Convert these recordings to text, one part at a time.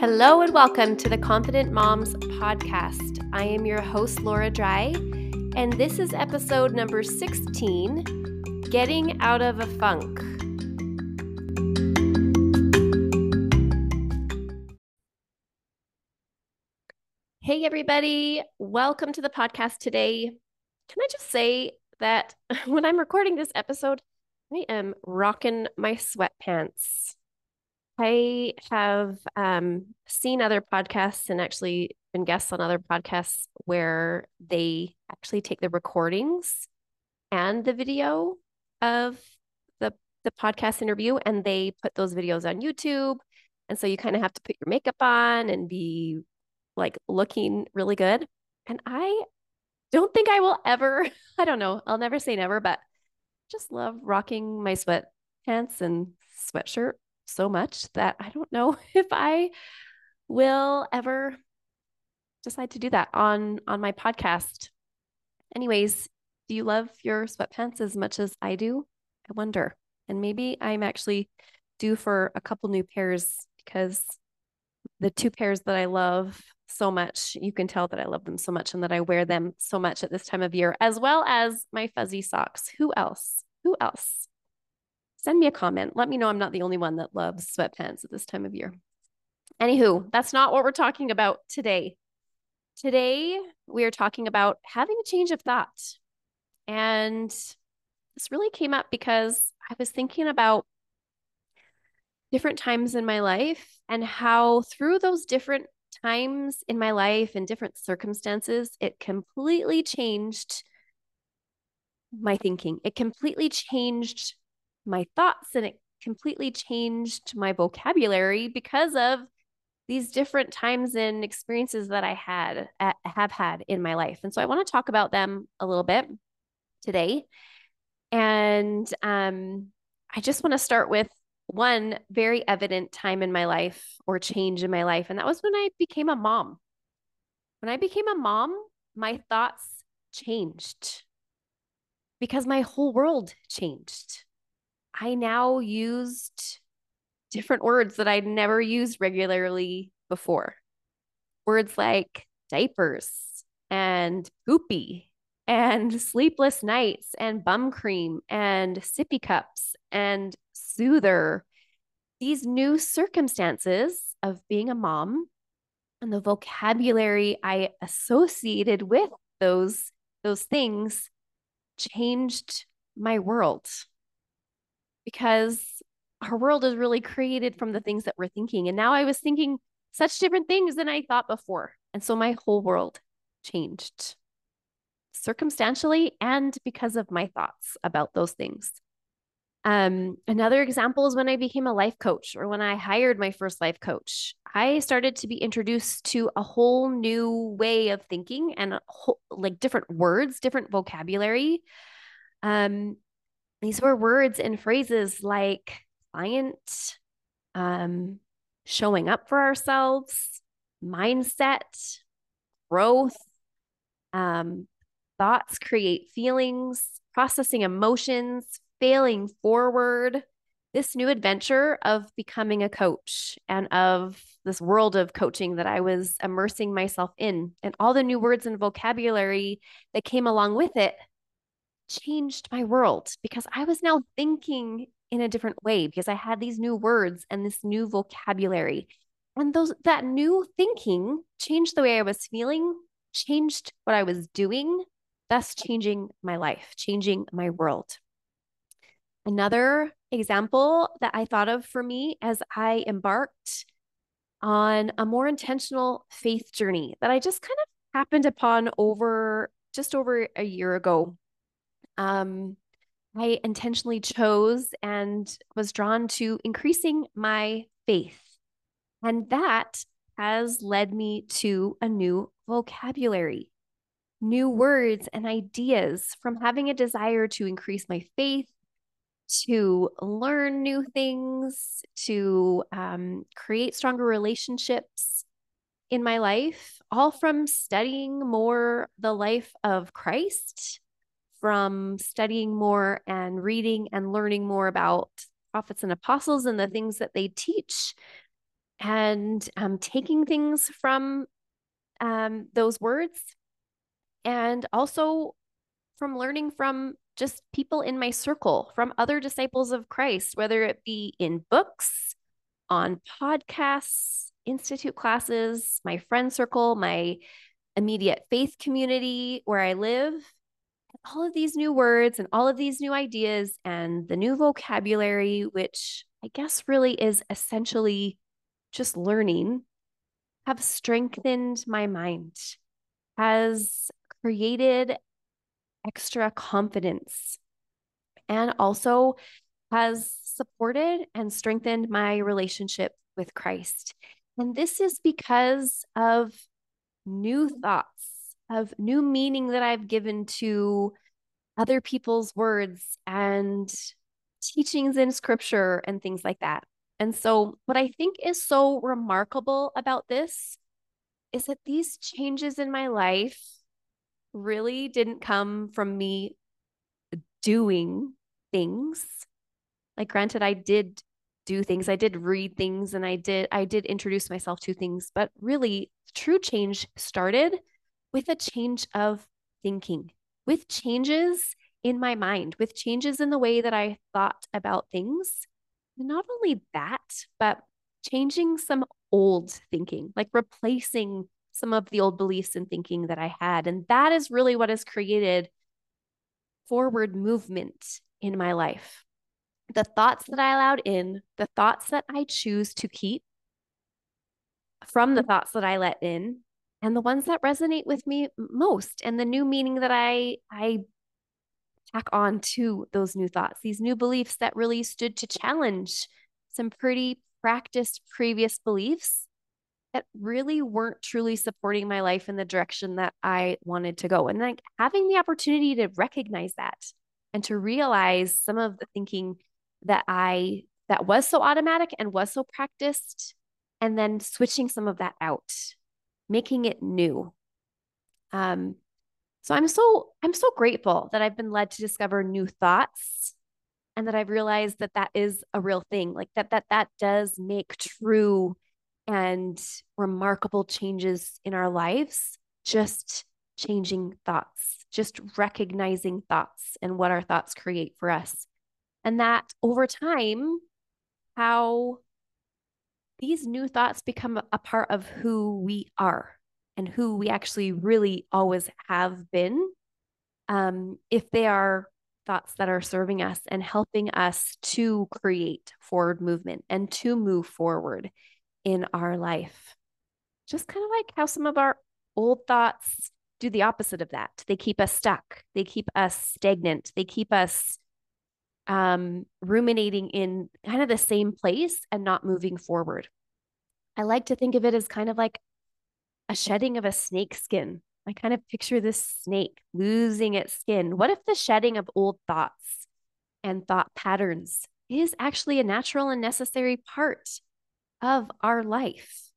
Hello and welcome to the Confident Moms podcast. I am your host, Laura Dry, and this is episode number 16 Getting Out of a Funk. Hey, everybody, welcome to the podcast today. Can I just say that when I'm recording this episode, I am rocking my sweatpants. I have um, seen other podcasts and actually been guests on other podcasts where they actually take the recordings and the video of the the podcast interview and they put those videos on YouTube. And so you kind of have to put your makeup on and be like looking really good. And I don't think I will ever, I don't know, I'll never say never, but just love rocking my sweatpants and sweatshirt so much that I don't know if I will ever decide to do that on on my podcast. Anyways, do you love your sweatpants as much as I do? I wonder. And maybe I'm actually due for a couple new pairs because the two pairs that I love so much, you can tell that I love them so much and that I wear them so much at this time of year, as well as my fuzzy socks. Who else? Who else? Send me a comment. Let me know I'm not the only one that loves sweatpants at this time of year. Anywho, that's not what we're talking about today. Today, we are talking about having a change of thought. And this really came up because I was thinking about different times in my life and how through those different times in my life and different circumstances, it completely changed my thinking. It completely changed my thoughts and it completely changed my vocabulary because of these different times and experiences that I had have had in my life. And so I want to talk about them a little bit today. And um, I just want to start with one very evident time in my life or change in my life. And that was when I became a mom. When I became a mom, my thoughts changed because my whole world changed. I now used different words that I'd never used regularly before. Words like diapers and poopy and sleepless nights and bum cream and sippy cups and soother. These new circumstances of being a mom and the vocabulary I associated with those those things changed my world because our world is really created from the things that we're thinking. And now I was thinking such different things than I thought before. And so my whole world changed circumstantially and because of my thoughts about those things. Um, another example is when I became a life coach or when I hired my first life coach. I started to be introduced to a whole new way of thinking and whole, like different words, different vocabulary. Um, these were words and phrases like client, um, showing up for ourselves, mindset, growth, um, thoughts create feelings, processing emotions, failing forward. This new adventure of becoming a coach and of this world of coaching that I was immersing myself in, and all the new words and vocabulary that came along with it changed my world because I was now thinking in a different way because I had these new words and this new vocabulary. And those that new thinking changed the way I was feeling, changed what I was doing, thus changing my life, changing my world. Another example that I thought of for me as I embarked on a more intentional faith journey that I just kind of happened upon over just over a year ago um, I intentionally chose and was drawn to increasing my faith. And that has led me to a new vocabulary, new words and ideas from having a desire to increase my faith, to learn new things, to um, create stronger relationships in my life, all from studying more the life of Christ from studying more and reading and learning more about prophets and apostles and the things that they teach and um, taking things from um, those words and also from learning from just people in my circle, from other disciples of Christ, whether it be in books, on podcasts, institute classes, my friend circle, my immediate faith community where I live. All of these new words and all of these new ideas and the new vocabulary, which I guess really is essentially just learning, have strengthened my mind, has created extra confidence, and also has supported and strengthened my relationship with Christ. And this is because of new thoughts, of new meaning that I've given to other people's words and teachings in scripture and things like that. And so, what I think is so remarkable about this is that these changes in my life really didn't come from me doing things. Like, granted, I did do things, I did read things, and I did, I did introduce myself to things, but really, true change started with a change of thinking, with changes in my mind, with changes in the way that I thought about things. Not only that, but changing some old thinking, like replacing some of the old beliefs and thinking that I had. And that is really what has created forward movement in my life. The thoughts that I allowed in, the thoughts that I choose to keep from the mm-hmm. thoughts that I let in, and the ones that resonate with me most, and the new meaning that I I tack on to those new thoughts, these new beliefs that really stood to challenge some pretty practiced previous beliefs that really weren't truly supporting my life in the direction that I wanted to go. And like having the opportunity to recognize that and to realize some of the thinking that I that was so automatic and was so practiced and then switching some of that out, making it new. Um so I'm so I'm so grateful that I've been led to discover new thoughts and that I've realized that that is a real thing. Like that that that does make true and remarkable changes in our lives, just changing thoughts, just recognizing thoughts and what our thoughts create for us. And that over time, how these new thoughts become a part of who we are and who we actually really always have been. Um, if they are thoughts that are serving us and helping us to create forward movement and to move forward in our life. Just kind of like how some of our old thoughts do the opposite of that. They keep us stuck, they keep us stagnant, they keep us um, ruminating in kind of the same place and not moving forward. I like to think of it as kind of like a shedding of a snake skin. I kind of picture this snake losing its skin. What if the shedding of old thoughts and thought patterns is actually a natural and necessary part of our life?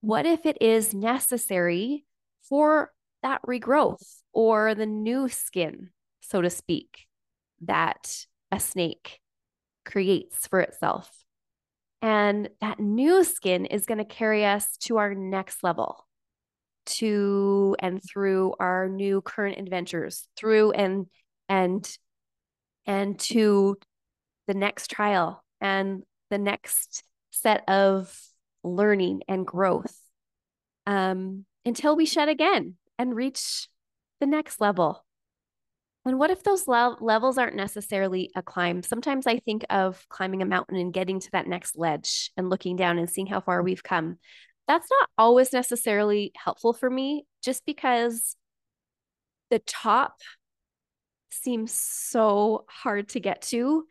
What if it is necessary for that regrowth or the new skin, so to speak, that a snake creates for itself? And that new skin is going to carry us to our next level, to and through our new current adventures, through and and and to the next trial and the next set of learning and growth um, until we shed again and reach the next level. And what if those le- levels aren't necessarily a climb? Sometimes I think of climbing a mountain and getting to that next ledge and looking down and seeing how far we've come. That's not always necessarily helpful for me just because the top seems so hard to get to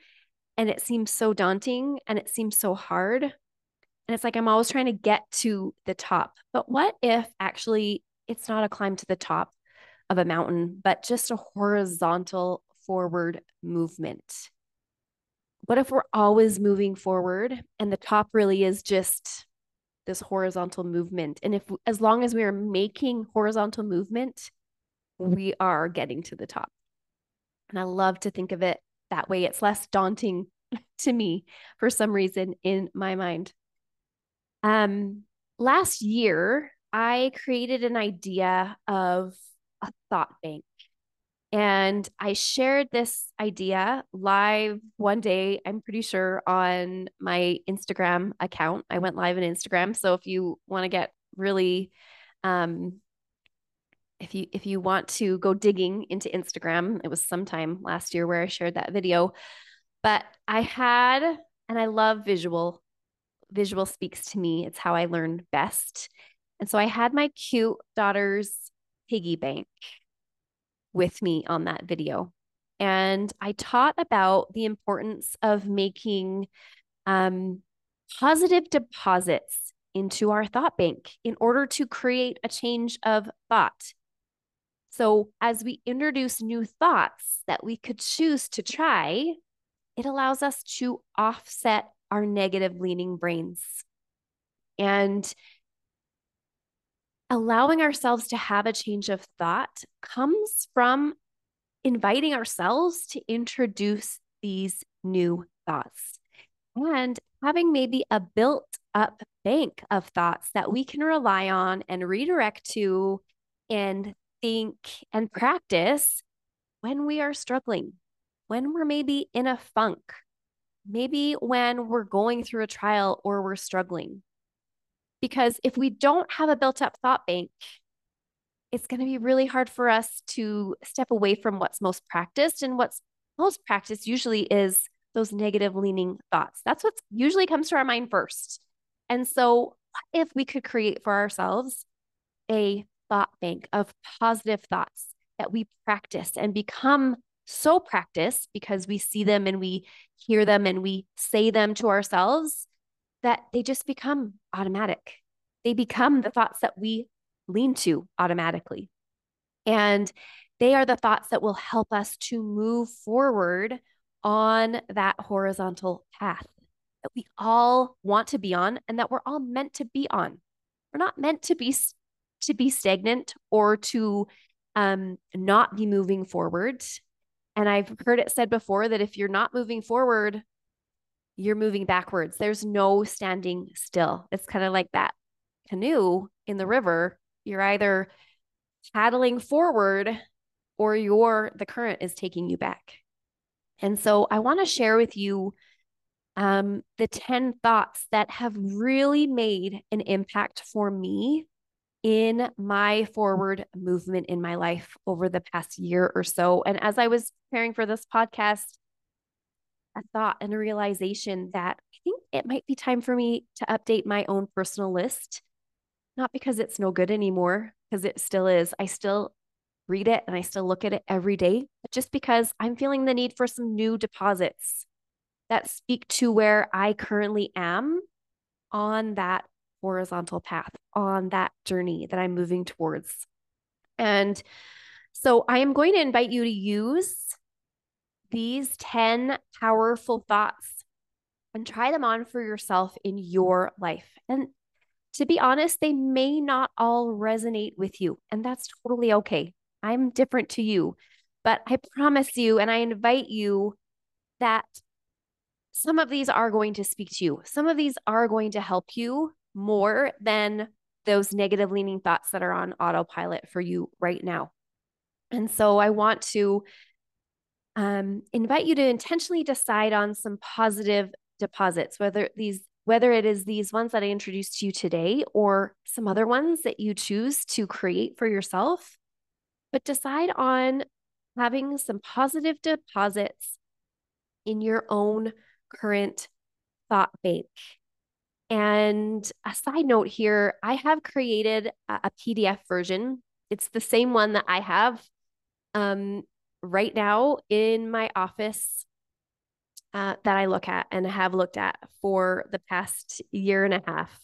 and it seems so daunting and it seems so hard. And it's like I'm always trying to get to the top. But what if actually it's not a climb to the top of a mountain, but just a horizontal forward movement? What if we're always moving forward and the top really is just this horizontal movement? And if, as long as we are making horizontal movement, we are getting to the top. And I love to think of it that way. It's less daunting to me for some reason in my mind. Um, last year, I created an idea of a thought bank. And I shared this idea live one day, I'm pretty sure on my Instagram account. I went live on Instagram. So if you want to get really um if you if you want to go digging into Instagram, it was sometime last year where I shared that video. But I had and I love visual. Visual speaks to me. It's how I learn best. And so I had my cute daughter's piggy bank with me on that video. And I taught about the importance of making um, positive deposits into our thought bank in order to create a change of thought. So, as we introduce new thoughts that we could choose to try, it allows us to offset our negative leaning brains. And allowing ourselves to have a change of thought comes from inviting ourselves to introduce these new thoughts and having maybe a built up bank of thoughts that we can rely on and redirect to and think and practice when we are struggling, when we're maybe in a funk, maybe when we're going through a trial or we're struggling. Because if we don't have a built up thought bank, it's going to be really hard for us to step away from what's most practiced. And what's most practiced usually is those negative leaning thoughts. That's what usually comes to our mind first. And so, if we could create for ourselves a thought bank of positive thoughts that we practice and become so practiced because we see them and we hear them and we say them to ourselves that they just become automatic. They become the thoughts that we lean to automatically. And they are the thoughts that will help us to move forward on that horizontal path that we all want to be on and that we're all meant to be on. We're not meant to be to be stagnant or to um, not be moving forward. And I've heard it said before that if you're not moving forward, you're moving backwards. There's no standing still. It's kind of like that canoe in the river. You're either paddling forward or your the current is taking you back. And so I want to share with you um, the 10 thoughts that have really made an impact for me in my forward movement in my life over the past year or so. And as I was preparing for this podcast, a thought and a realization that I think it might be time for me to update my own personal list. Not because it's no good anymore, because it still is. I still read it and I still look at it every day, but just because I'm feeling the need for some new deposits that speak to where I currently am on that horizontal path, on that journey that I'm moving towards. And so I am going to invite you to use these 10 powerful thoughts and try them on for yourself in your life. And to be honest, they may not all resonate with you, and that's totally okay. I'm different to you, but I promise you and I invite you that some of these are going to speak to you. Some of these are going to help you more than those negative leaning thoughts that are on autopilot for you right now. And so I want to um, invite you to intentionally decide on some positive deposits, whether these whether it is these ones that I introduced to you today or some other ones that you choose to create for yourself, but decide on having some positive deposits in your own current thought bank. And a side note here, I have created a, PDF version. It's the same one that I have um, right now in my office uh, that I look at and have looked at for the past year and a half.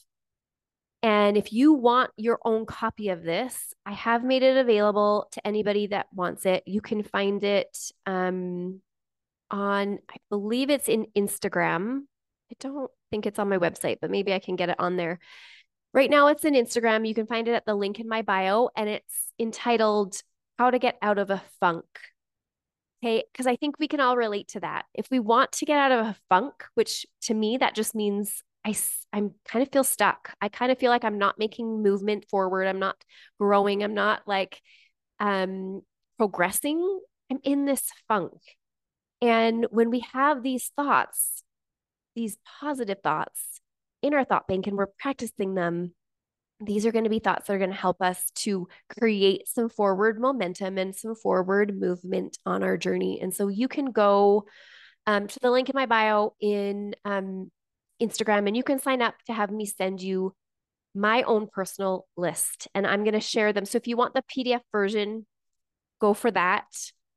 And if you want your own copy of this, I have made it available to anybody that wants it. You can find it um, on, I believe it's in Instagram. I don't think it's on my website, but maybe I can get it on there. Right now, it's in Instagram. You can find it at the link in my bio, and it's entitled How to Get Out of a Funk. Okay. Because I think we can all relate to that. If we want to get out of a funk, which to me, that just means I I'm kind of feel stuck. I kind of feel like I'm not making movement forward. I'm not growing. I'm not like um progressing. I'm in this funk. And when we have these thoughts, these positive thoughts in our thought bank and we're practicing them, these are going to be thoughts that are going to help us to create some forward momentum and some forward movement on our journey. And so you can go um, to the link in my bio in um, Instagram and you can sign up to have me send you my own personal list. And I'm going to share them. So if you want the PDF version, go for that.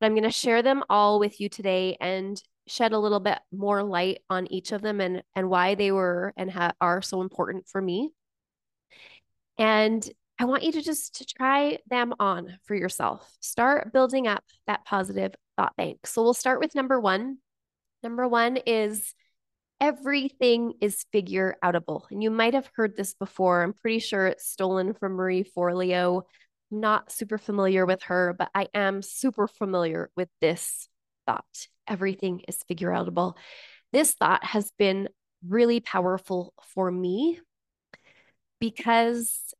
But I'm going to share them all with you today and shed a little bit more light on each of them and and why they were and ha- are so important for me. And I want you to just try them on for yourself. Start building up that positive thought bank. So we'll start with number 1. Number 1 is everything is figure outable. And you might have heard this before. I'm pretty sure it's stolen from Marie Forleo. Not super familiar with her, but I am super familiar with this thought. Everything is figure outable. This thought has been really powerful for me because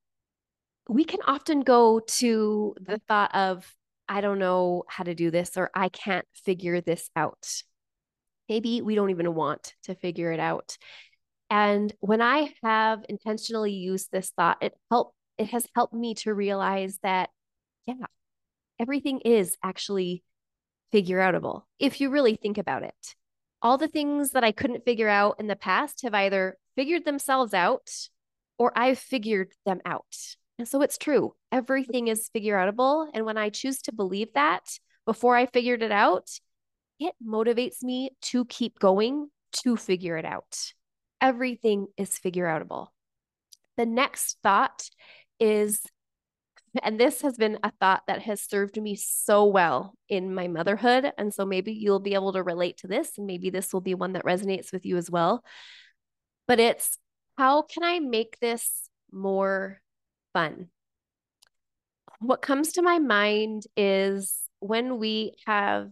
we can often go to the thought of, I don't know how to do this, or I can't figure this out. Maybe we don't even want to figure it out. And when I have intentionally used this thought, it helped it has helped me to realize that yeah, everything is actually figure outable if you really think about it. All the things that I couldn't figure out in the past have either figured themselves out or I've figured them out. And so it's true. Everything is figure outable. And when I choose to believe that before I figured it out, it motivates me to keep going to figure it out. Everything is figure outable. The next thought is, and this has been a thought that has served me so well in my motherhood. And so maybe you'll be able to relate to this, and maybe this will be one that resonates with you as well. But it's how can I make this more fun? What comes to my mind is when we have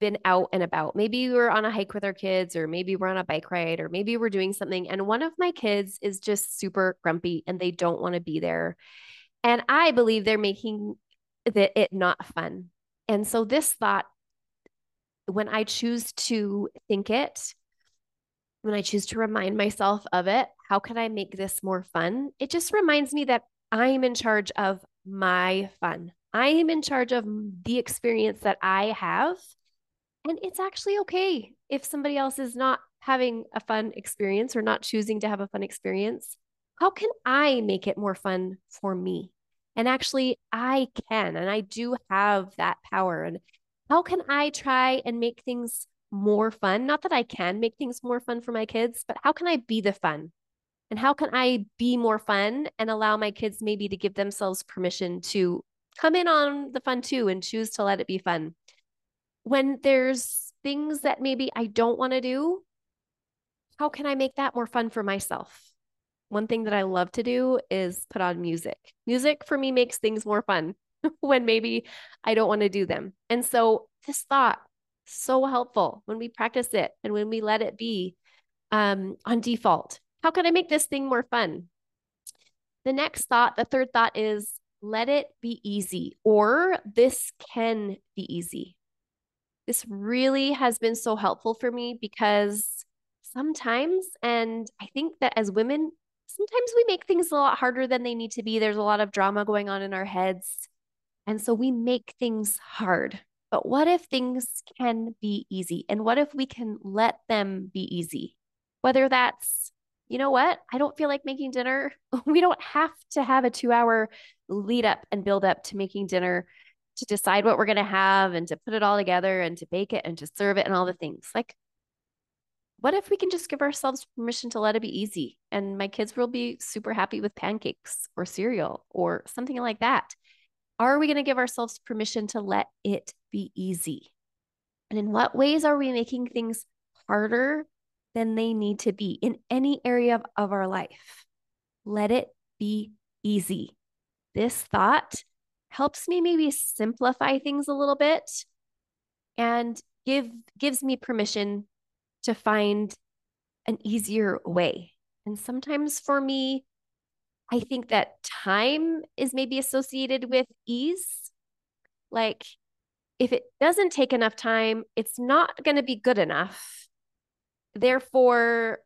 been out and about. Maybe we are on a hike with our kids, or maybe we're on a bike ride, or maybe we're doing something. And one of my kids is just super grumpy and they don't want to be there. And I believe they're making the, it not fun. And so, this thought, when I choose to think it, when I choose to remind myself of it, how can I make this more fun? It just reminds me that I'm in charge of my fun. I am in charge of the experience that I have. And it's actually okay if somebody else is not having a fun experience or not choosing to have a fun experience. How can I make it more fun for me? And actually, I can, and I do have that power. And how can I try and make things more fun? Not that I can make things more fun for my kids, but how can I be the fun? And how can I be more fun and allow my kids maybe to give themselves permission to come in on the fun too and choose to let it be fun? When there's things that maybe I don't want to do, how can I make that more fun for myself? One thing that I love to do is put on music. Music for me makes things more fun when maybe I don't want to do them. And so this thought so helpful when we practice it and when we let it be um, on default. How can I make this thing more fun? The next thought, the third thought is let it be easy, or this can be easy. This really has been so helpful for me because sometimes, and I think that as women, sometimes we make things a lot harder than they need to be. There's a lot of drama going on in our heads. And so we make things hard. But what if things can be easy? And what if we can let them be easy? Whether that's, you know what, I don't feel like making dinner. We don't have to have a two hour lead up and build up to making dinner to decide what we're going to have and to put it all together and to bake it and to serve it and all the things. Like, what if we can just give ourselves permission to let it be easy? And my kids will be super happy with pancakes or cereal or something like that. Are we going to give ourselves permission to let it be easy? And in what ways are we making things harder than they need to be in any area of, of our life? Let it be easy. This thought helps me maybe simplify things a little bit and give gives me permission to find an easier way. And sometimes for me, I think that time is maybe associated with ease. Like if it doesn't take enough time, it's not going to be good enough. Therefore,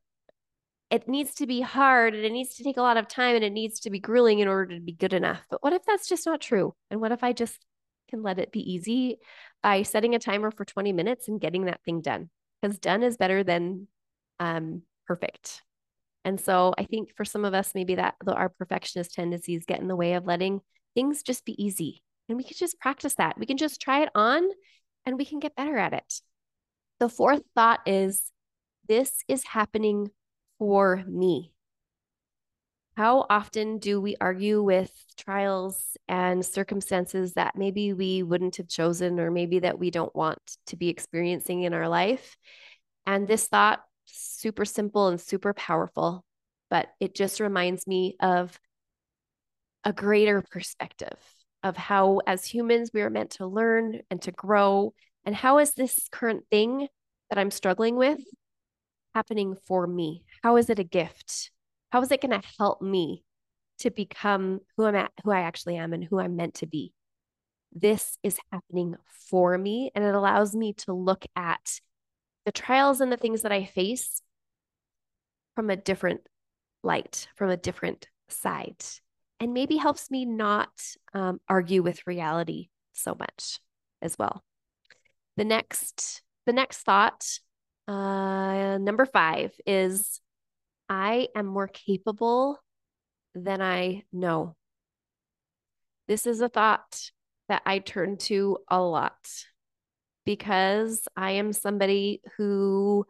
it needs to be hard and it needs to take a lot of time and it needs to be grueling in order to be good enough. But what if that's just not true? And what if I just can let it be easy by setting a timer for 20 minutes and getting that thing done? Because done is better than um, perfect. And so I think for some of us, maybe that our perfectionist tendencies get in the way of letting things just be easy. And we can just practice that. We can just try it on and we can get better at it. The fourth thought is this is happening for me. How often do we argue with trials and circumstances that maybe we wouldn't have chosen or maybe that we don't want to be experiencing in our life? And this thought super simple and super powerful, but it just reminds me of a greater perspective of how, as humans, we are meant to learn and to grow. And how is this current thing that I'm struggling with happening for me? How is it a gift? How is it going to help me to become who I'm at, who I actually am, and who I'm meant to be? This is happening for me, and it allows me to look at the trials and the things that I face from a different light, from a different side, and maybe helps me not um, argue with reality so much as well. The next, the next thought, uh, number five is I am more capable than I know. This is a thought that I turn to a lot because I am somebody who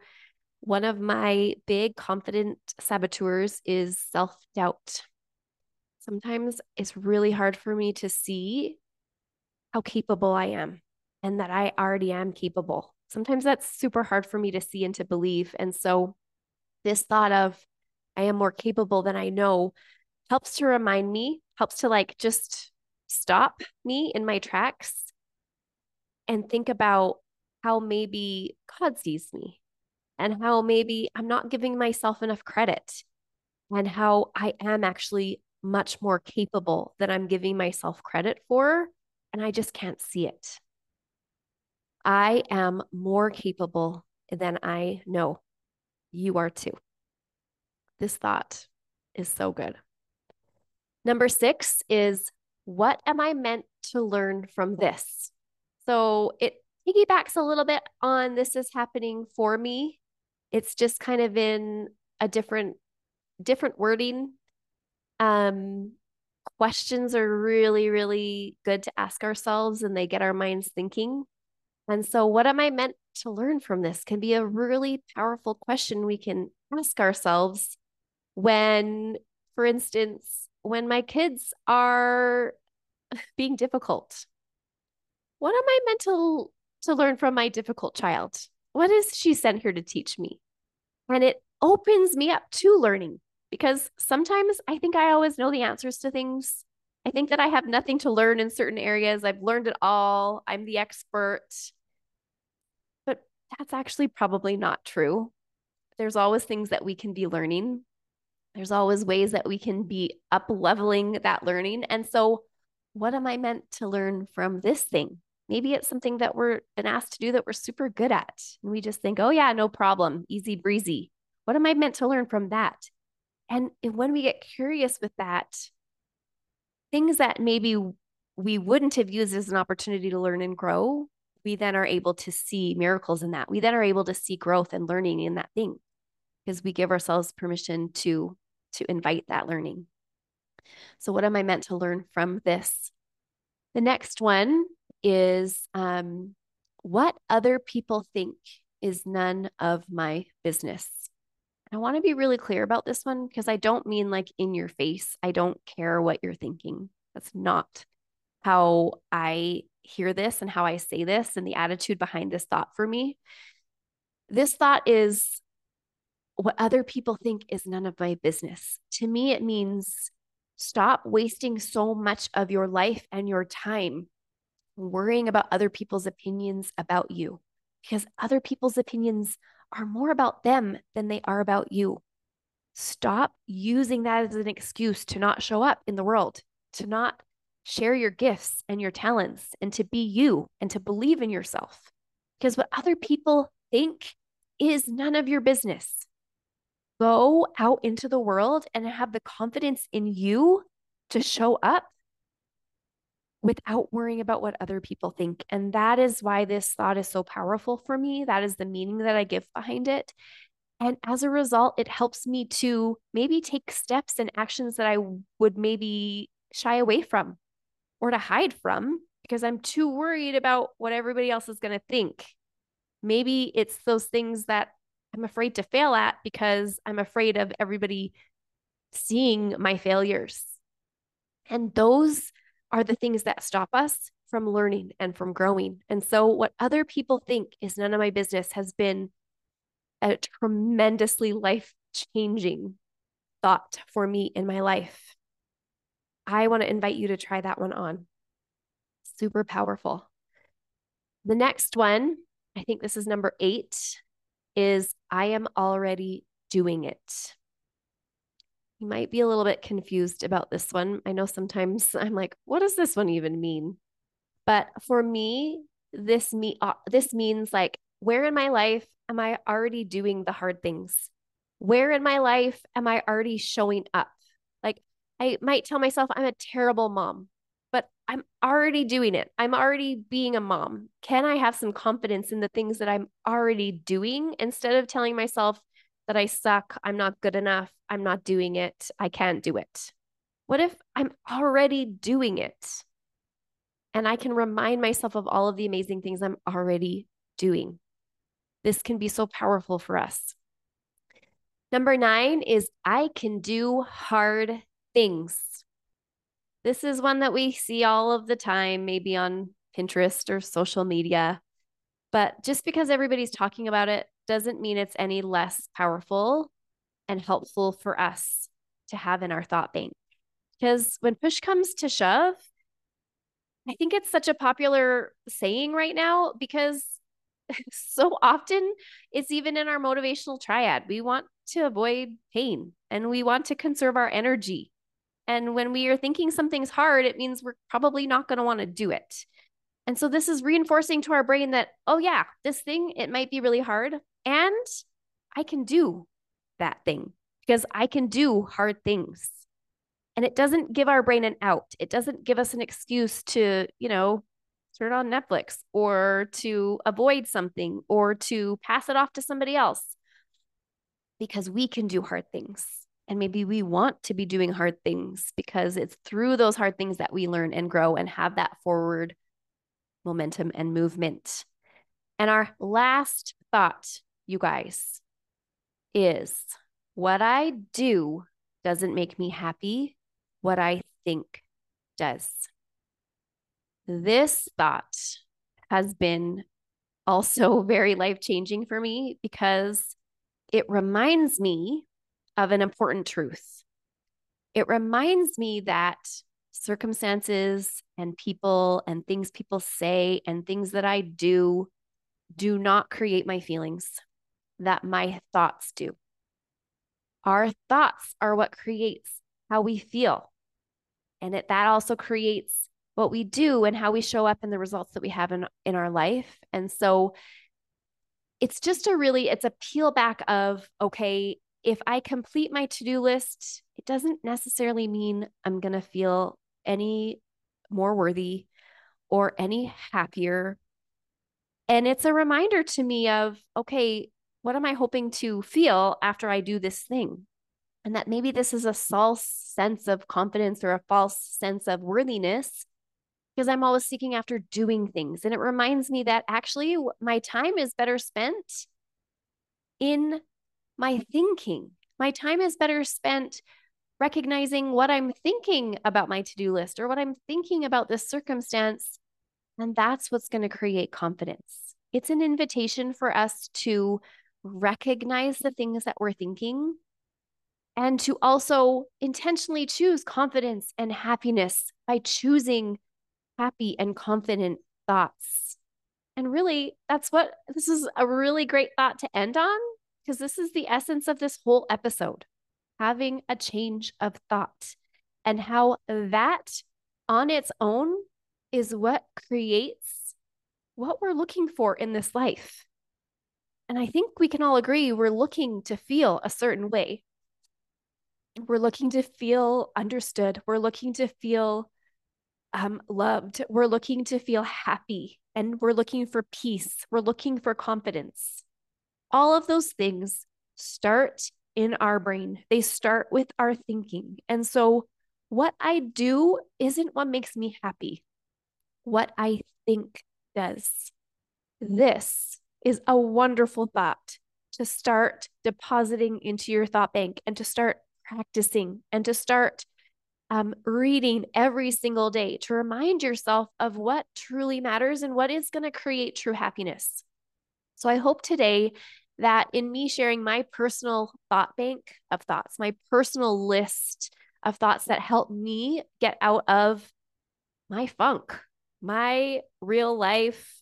one of my big confident saboteurs is self doubt. Sometimes it's really hard for me to see how capable I am and that I already am capable. Sometimes that's super hard for me to see and to believe. And so, this thought of I am more capable than I know helps to remind me, helps to like just stop me in my tracks and think about how maybe God sees me and how maybe I'm not giving myself enough credit and how I am actually much more capable than I'm giving myself credit for. And I just can't see it. I am more capable than I know. You are too. This thought is so good. Number six is what am I meant to learn from this? So it piggybacks a little bit on this is happening for me. It's just kind of in a different different wording. Um questions are really really good to ask ourselves and they get our minds thinking. And so what am I meant to learn from this can be a really powerful question we can ask ourselves when for instance when my kids are being difficult what am I meant to, to learn from my difficult child? What is she sent here to teach me? And it opens me up to learning because sometimes I think I always know the answers to things. I think that I have nothing to learn in certain areas. I've learned it all. I'm the expert. But that's actually probably not true. There's always things that we can be learning. There's always ways that we can be up leveling that learning. And so, what am I meant to learn from this thing? Maybe it's something that we're been asked to do that we're super good at. And we just think, oh, yeah, no problem, easy breezy. What am I meant to learn from that? And when we get curious with that, things that maybe we wouldn't have used as an opportunity to learn and grow, we then are able to see miracles in that. We then are able to see growth and learning in that thing because we give ourselves permission to to invite that learning. So what am I meant to learn from this? The next one is um, what other people think is none of my business. I want to be really clear about this one because I don't mean like in your face. I don't care what you're thinking. That's not how I hear this and how I say this and the attitude behind this thought for me. This thought is what other people think is none of my business. To me, it means stop wasting so much of your life and your time worrying about other people's opinions about you because other people's opinions are more about them than they are about you. Stop using that as an excuse to not show up in the world, to not share your gifts and your talents, and to be you and to believe in yourself. Because what other people think is none of your business. Go out into the world and have the confidence in you to show up without worrying about what other people think. And that is why this thought is so powerful for me. That is the meaning that I give behind it. And as a result, it helps me to maybe take steps and actions that I would maybe shy away from or to hide from because I'm too worried about what everybody else is going to think. Maybe it's those things that I'm afraid to fail at because I'm afraid of everybody seeing my failures. And those are the things that stop us from learning and from growing. And so, what other people think is none of my business has been a tremendously life changing thought for me in my life. I want to invite you to try that one on. Super powerful. The next one, I think this is number eight, is I am already doing it. You might be a little bit confused about this one. I know sometimes I'm like, what does this one even mean? But for me, this me uh, this means like where in my life am I already doing the hard things? Where in my life am I already showing up? Like I might tell myself I'm a terrible mom, but I'm already doing it. I'm already being a mom. Can I have some confidence in the things that I'm already doing instead of telling myself that I suck, I'm not good enough, I'm not doing it, I can't do it? What if I'm already doing it? And I can remind myself of all of the amazing things I'm already doing. This can be so powerful for us. Number nine is I can do hard things. This is one that we see all of the time, maybe on Pinterest or social media. But just because everybody's talking about it doesn't mean it's any less powerful and helpful for us to have in our thought bank. Because when push comes to shove, I think it's such a popular saying right now because so often it's even in our motivational triad. We want to avoid pain and we want to conserve our energy. And when we are thinking something's hard, it means we're probably not going to want to do it. And so this is reinforcing to our brain that, oh, yeah, this thing, it might be really hard. And I can do that thing because I can do hard things. And it doesn't give our brain an out. It doesn't give us an excuse to, you know, turn on Netflix or to avoid something or to pass it off to somebody else because we can do hard things. And maybe we want to be doing hard things because it's through those hard things that we learn and grow and have that forward momentum and movement. And our last thought, you guys, is what I do doesn't make me happy. What I think does. This thought has been also very life changing for me because it reminds me of an important truth. It reminds me that circumstances and people and things people say and things that I do do not create my feelings, that my thoughts do. Our thoughts are what creates how we feel. And it, that also creates what we do and how we show up and the results that we have in, in our life. And so it's just a really, it's a peel back of, okay, if I complete my to-do list, it doesn't necessarily mean I'm going to feel any more worthy or any happier. And it's a reminder to me of, okay, what am I hoping to feel after I do this thing? And that maybe this is a false sense of confidence or a false sense of worthiness because I'm always seeking after doing things. And it reminds me that actually my time is better spent in my thinking. My time is better spent recognizing what I'm thinking about my to do list or what I'm thinking about this circumstance. And that's what's going to create confidence. It's an invitation for us to recognize the things that we're thinking and to also intentionally choose confidence and happiness by choosing happy and confident thoughts. And really, that's what this is a really great thought to end on because this is the essence of this whole episode having a change of thought and how that on its own is what creates what we're looking for in this life. And I think we can all agree we're looking to feel a certain way. We're looking to feel understood. We're looking to feel um, loved. We're looking to feel happy and we're looking for peace. We're looking for confidence. All of those things start in our brain, they start with our thinking. And so, what I do isn't what makes me happy, what I think does. This is a wonderful thought to start depositing into your thought bank and to start practicing and to start um, reading every single day to remind yourself of what truly matters and what is going to create true happiness. So I hope today that in me sharing my personal thought bank of thoughts, my personal list of thoughts that help me get out of my funk, my real life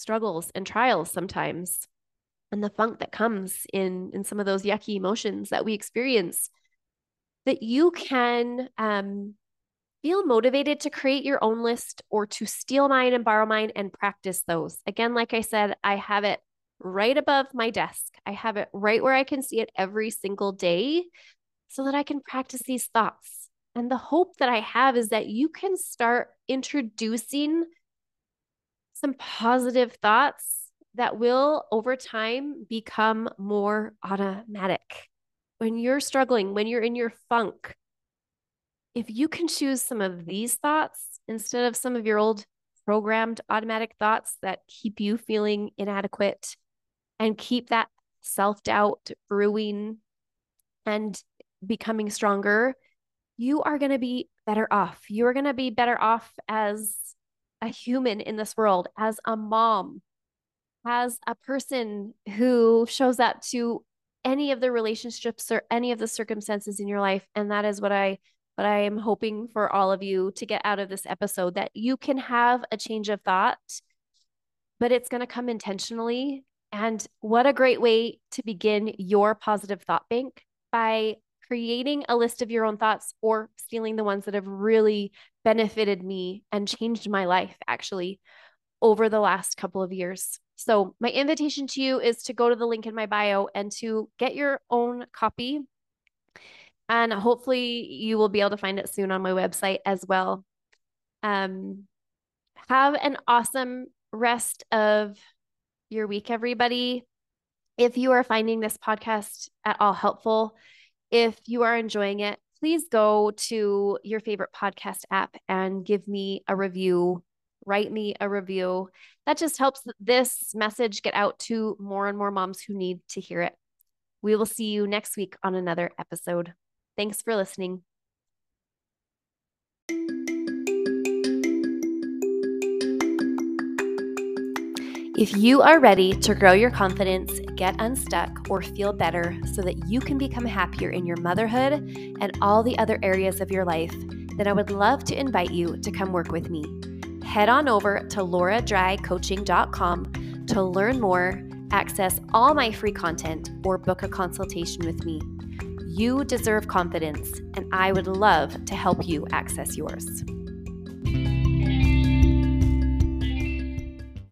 struggles and trials sometimes, and the funk that comes in in some of those yucky emotions that we experience, that you can um, feel motivated to create your own list or to steal mine and borrow mine and practice those. Again, like I said, I have it right above my desk. I have it right where I can see it every single day so that I can practice these thoughts. And the hope that I have is that you can start introducing some positive thoughts that will over time become more automatic. When you're struggling, when you're in your funk, if you can choose some of these thoughts instead of some of your old programmed automatic thoughts that keep you feeling inadequate and keep that self doubt brewing and becoming stronger, you are going to be better off. You are going to be better off as a human in this world, as a mom, as a person who shows up to any of the relationships or any of the circumstances in your life. And that is what I what I am hoping for all of you to get out of this episode that you can have a change of thought, but it's going to come intentionally. And what a great way to begin your positive thought bank by creating a list of your own thoughts or stealing the ones that have really benefited me and changed my life actually over the last couple of years. So, my invitation to you is to go to the link in my bio and to get your own copy. And hopefully, you will be able to find it soon on my website as well. Um, have an awesome rest of your week, everybody. If you are finding this podcast at all helpful, if you are enjoying it, please go to your favorite podcast app and give me a review. Write me a review. That just helps this message get out to more and more moms who need to hear it. We will see you next week on another episode. Thanks for listening. If you are ready to grow your confidence, get unstuck, or feel better so that you can become happier in your motherhood and all the other areas of your life, then I would love to invite you to come work with me. Head on over to lauradrycoaching.com to learn more, access all my free content, or book a consultation with me. You deserve confidence, and I would love to help you access yours.